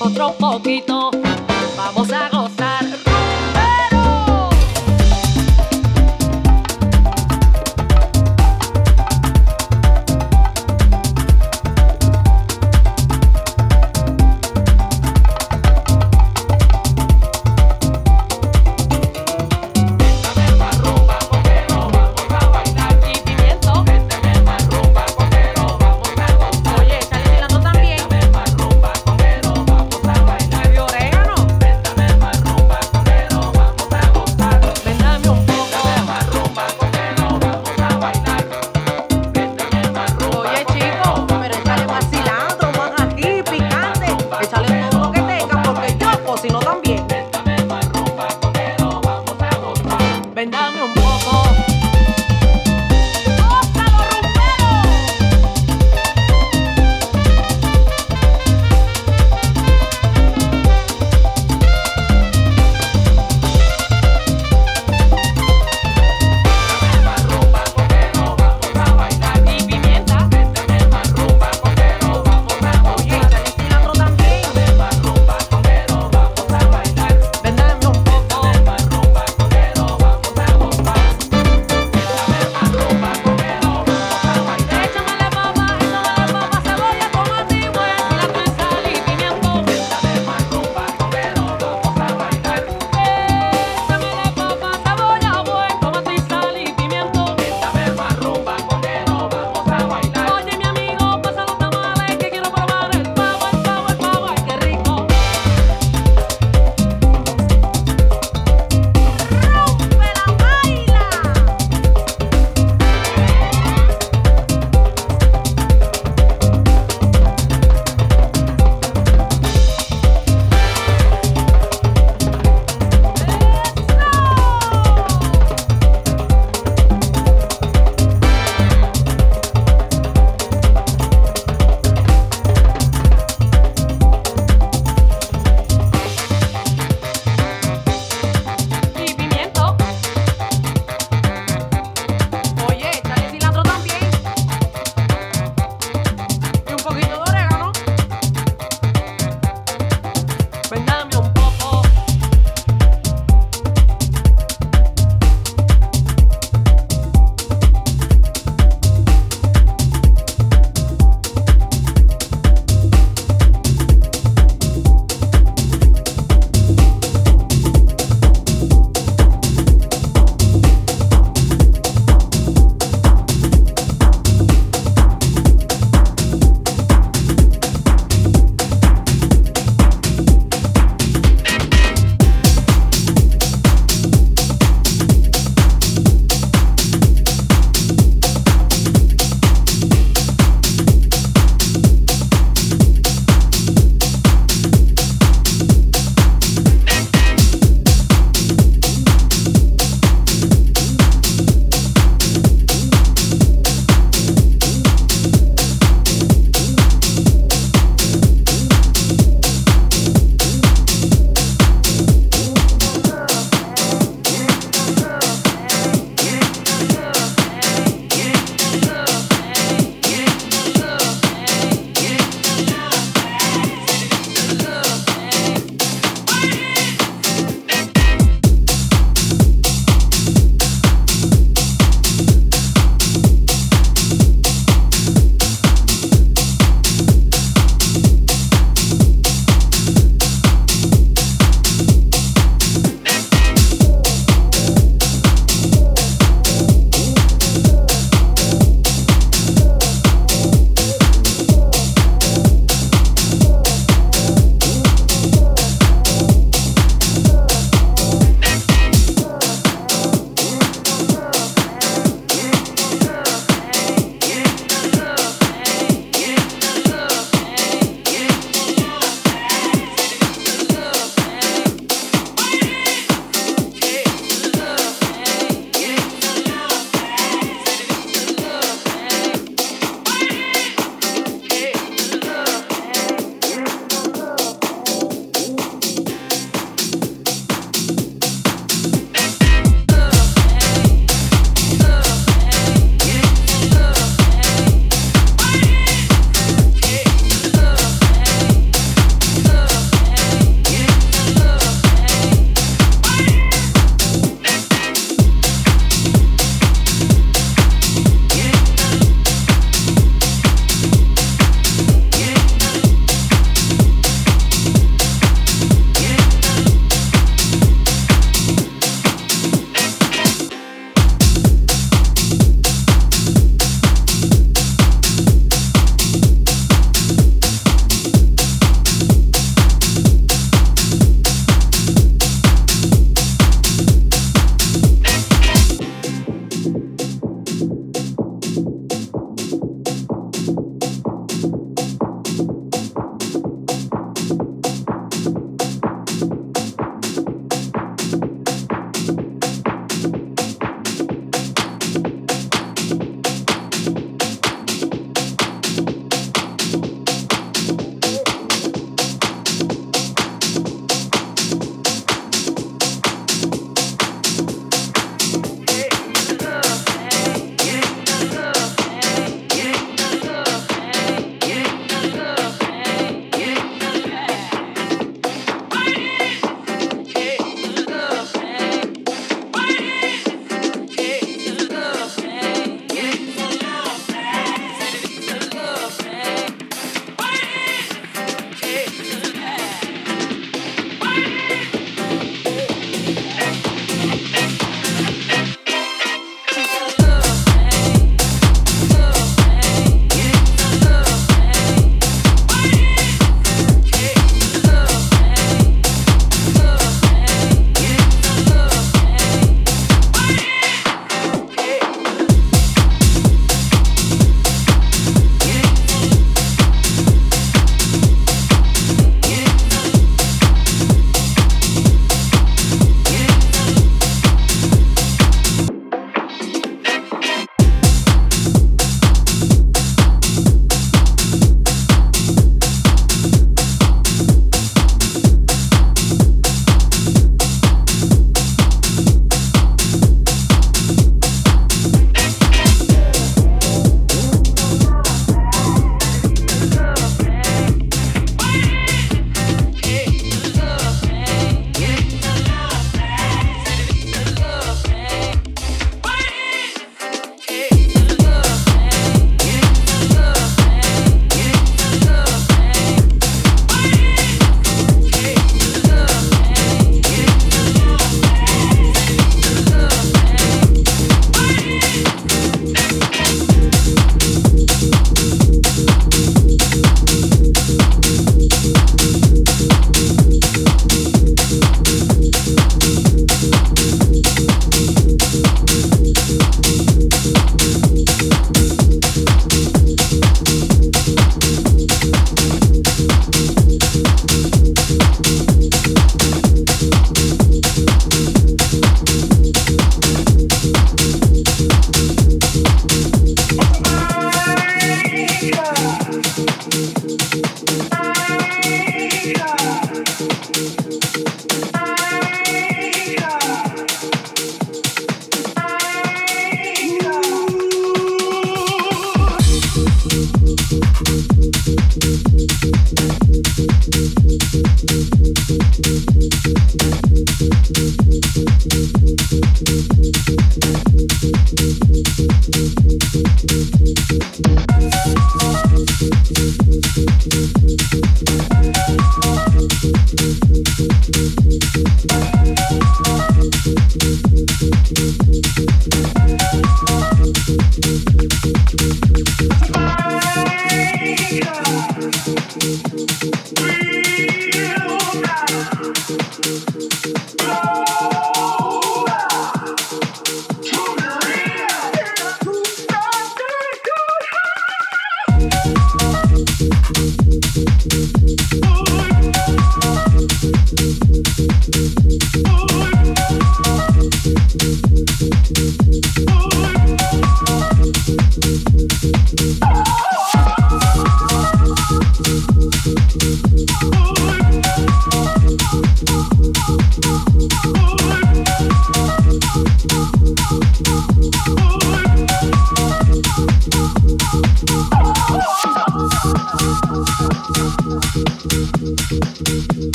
otro poquito, vamos a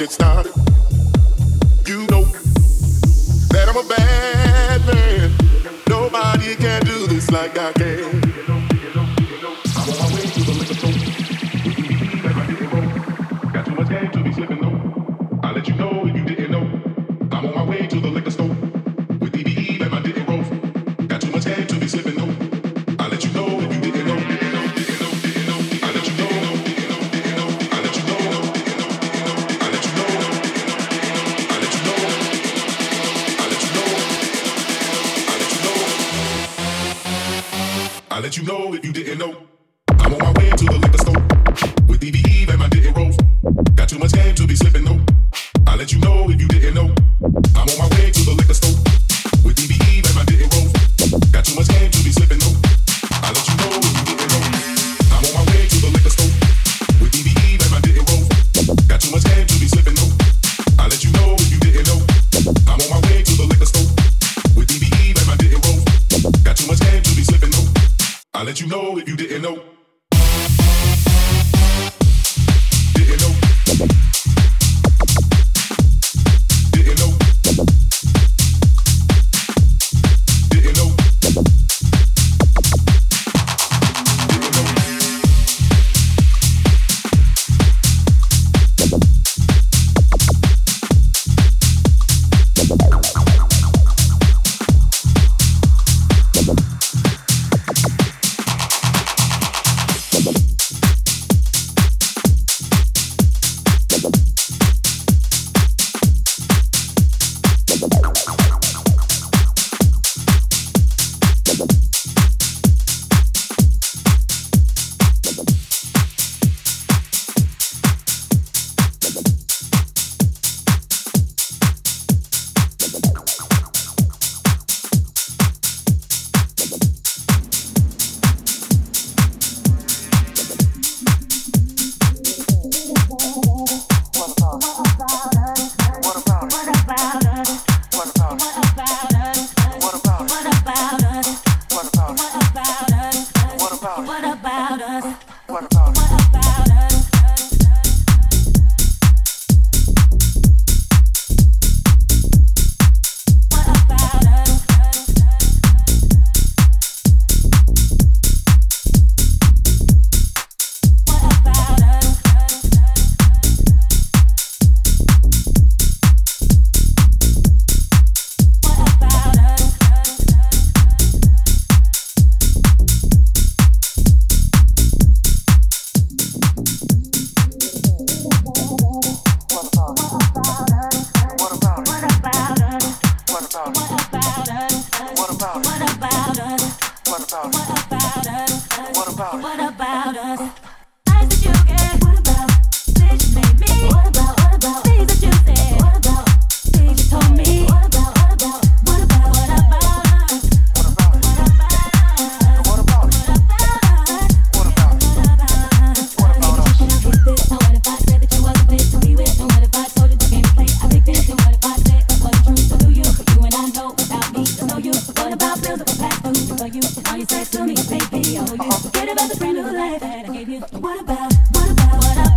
since started. You know that I'm a bad man. Nobody can do this like I can. life that I gave you. What about, what about, what about?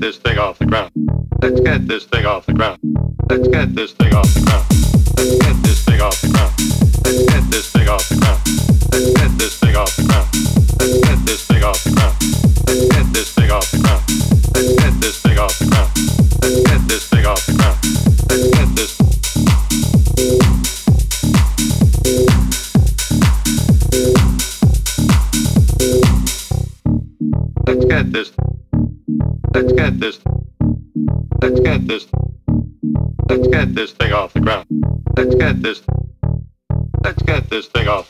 get this thing off the ground. Let's get this thing off the ground. Let's get this thing off the ground. Let's get this thing off the ground. get this let's get this thing off.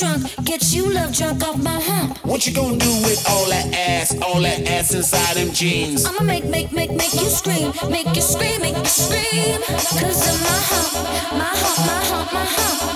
drunk, get you love drunk off my hump. What you gonna do with all that ass, all that ass inside them jeans? I'ma make, make, make, make you scream, make you scream, make you scream. Cause of my hump, my hump, my hump, my hump.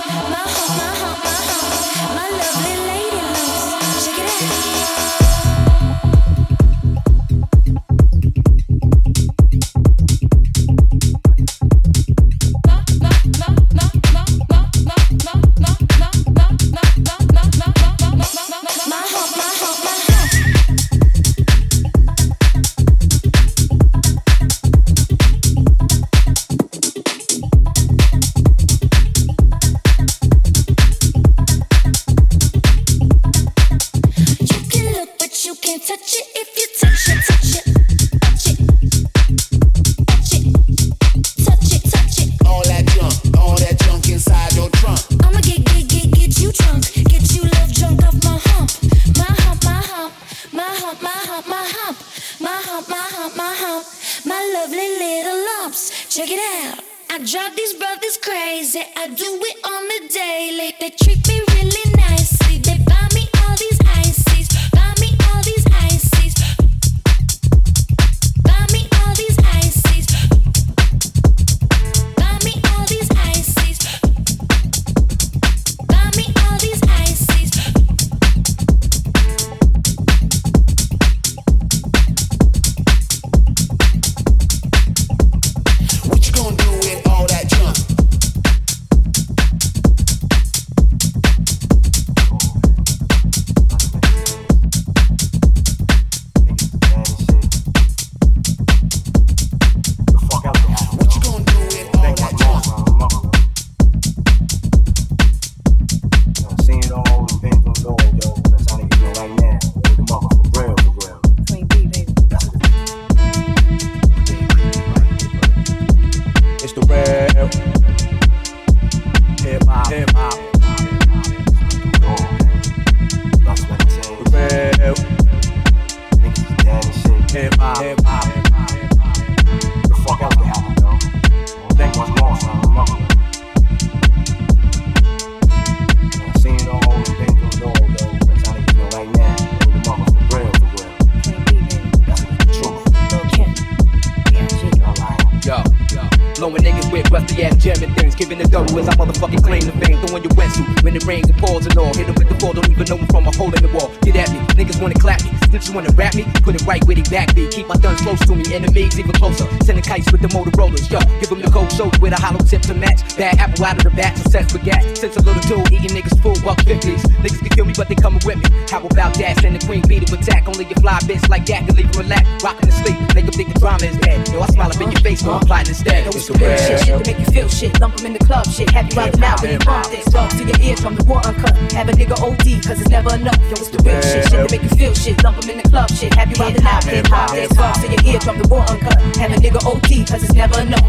It's the real shit, shit to make you feel shit. Lump 'em in the club, shit. Have you out now when you bump this. Drugs to your eardrum, the war uncut. Have a nigga OD, cause it's never enough. Yo, it's the real shit, shit to make you feel shit. Lump 'em in the club, shit. Have you out now, hip hop, this. Drugs to your eardrum, the war uncut. Have a nigga OD, cause it's never enough.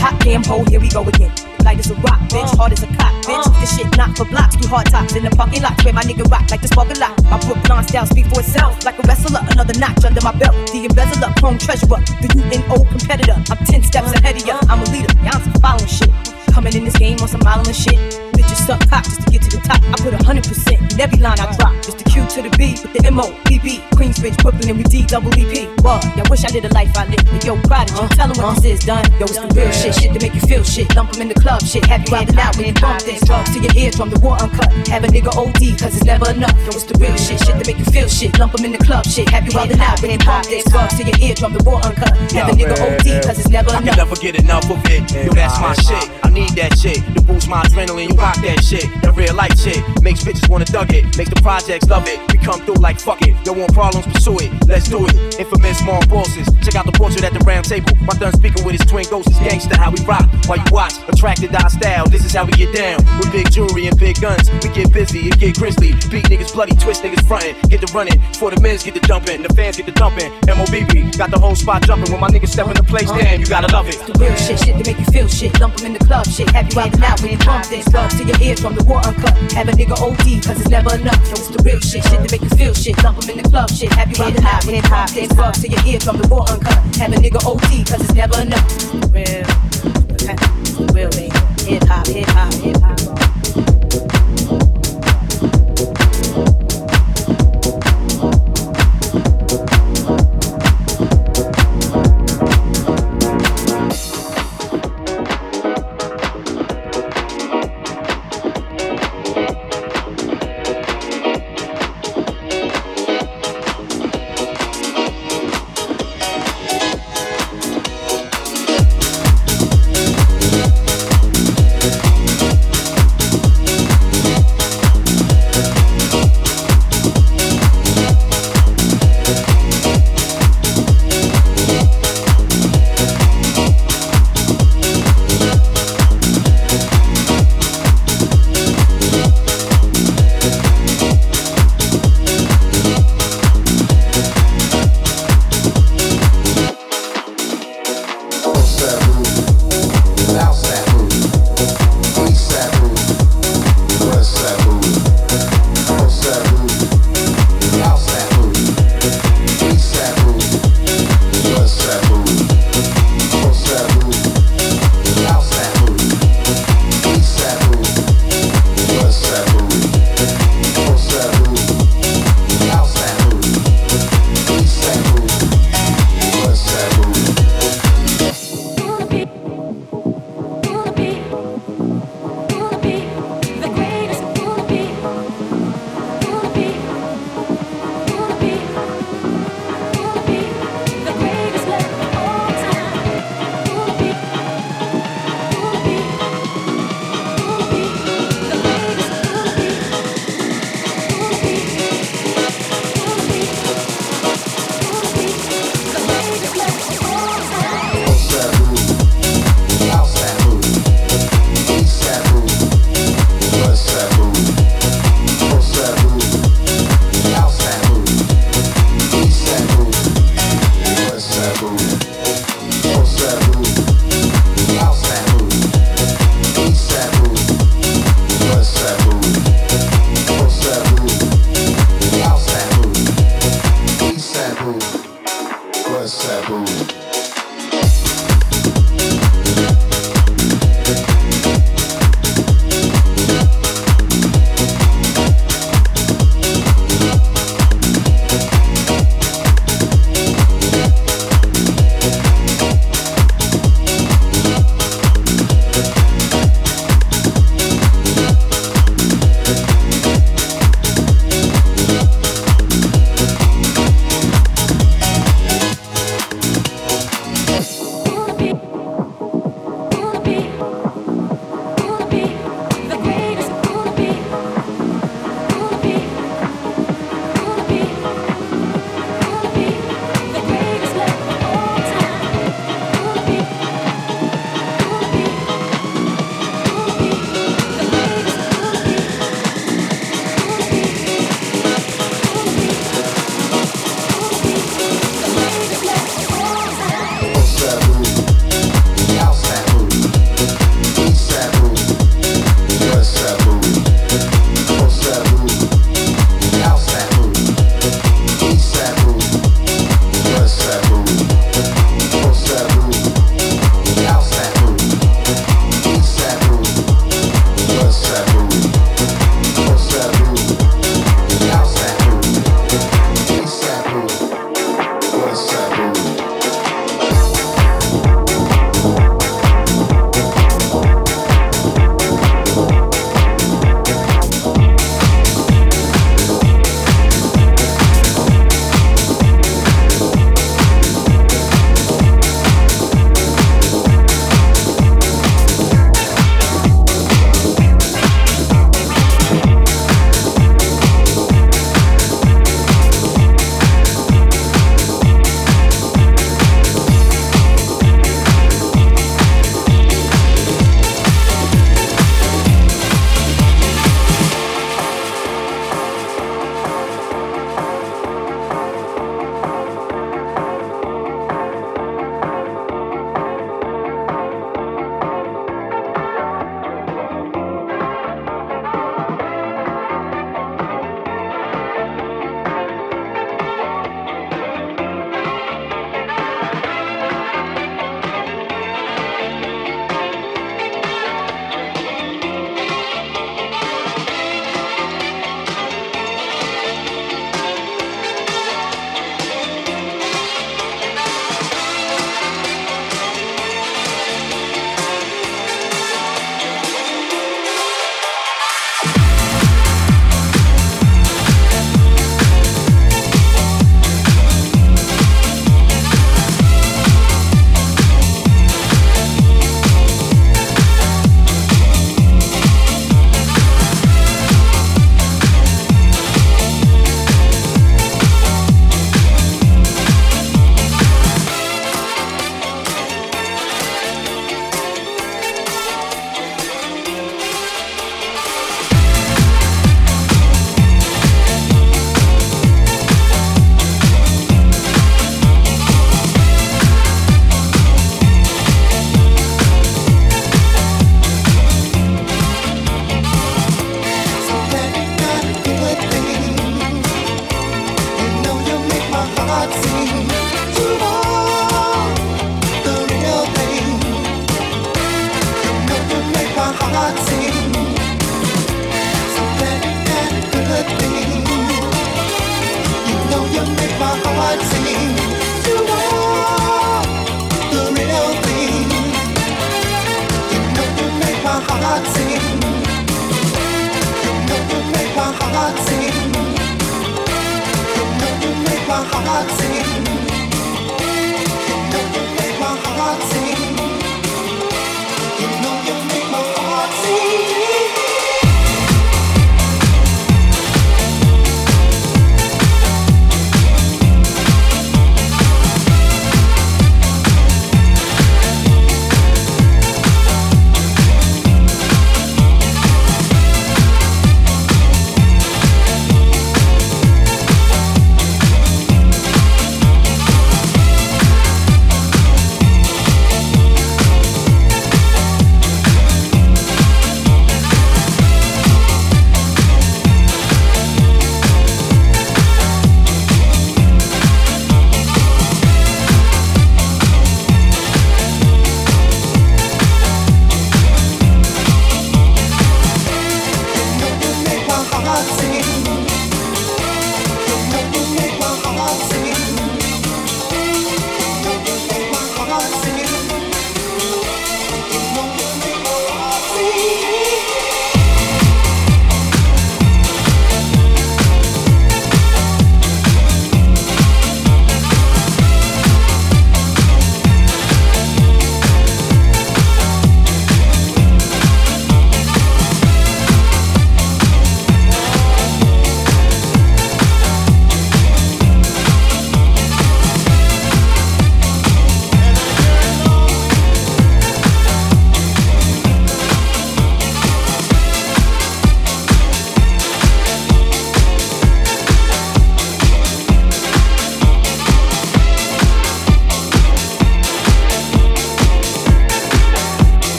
Hot damn hole, here we go again. Light as a rock, bitch. Uh. Hard as a cock, bitch. Uh. This shit not for blocks. Through hard tops in the parking lot. Where my nigga rock like the sparkle lot. My Brooklyn style speak for itself. Like a wrestler, another notch under my belt. The embezzler, chrome treasurer. The UNO competitor. I'm 10 steps uh. ahead of ya. I'm a leader. Y'all some following shit. Coming in this game on some modeling shit. Bitches suck cock just to get to the top. I put a hundred percent in every line I drop. It's the Q to the B with the M O P B. Queensbridge, Brooklyn, and we D double E P. What? Y'all wish I did a life I lived. But yo, prodigy, tell 'em what this is done. Yo, it's the real shit, shit to make you feel shit. Lump 'em in the club, shit. Have you out and out when you bump this. Drugs to your eardrum, the war uncut. Have a nigga OD, cause it's never enough. Yo, it's the real shit, shit to make you feel shit. Lump 'em in the club, shit. Have you out and out when you bump this. Drugs to your eardrum, the war uncut. Have a nigga OD, cause it's never enough. I can enough. never get enough of it. Yo, that's my shit. I need that shit to boost my adrenaline. You rock that shit. That real life shit makes bitches wanna thug it. Makes the projects love it. We come through like fuck it. Yo, want problems, pursue it. Let's do it. Infamous small bosses. Check out the portrait at the round table. My done speaking with his twin ghosts. It's gangsta how we rock. While you watch, attracted to our style. This is how we get down. With big jewelry and big guns. We get busy, it get grizzly. Beat niggas bloody, twist niggas frontin'. Get the running. For the men's get the dumping. The fans get the dumping. MOBB got the whole spot jumping. When my niggas step in the place, damn, you gotta love it. The real shit, shit to make you feel shit. Lump 'em in the club, shit. Have you out and out when you bump this. Drugs to your eardrum, the war uncut. Have a nigga OD, cause it's never enough. Yo, it's the real shit, shit to make you feel shit. Lump 'em in the club, shit. Have you out when you bump this. Drugs to your eardrum, the war uncut. Have a nigga OD, cause it's never enough. Real, real, hip hop, hip hop, hip hop.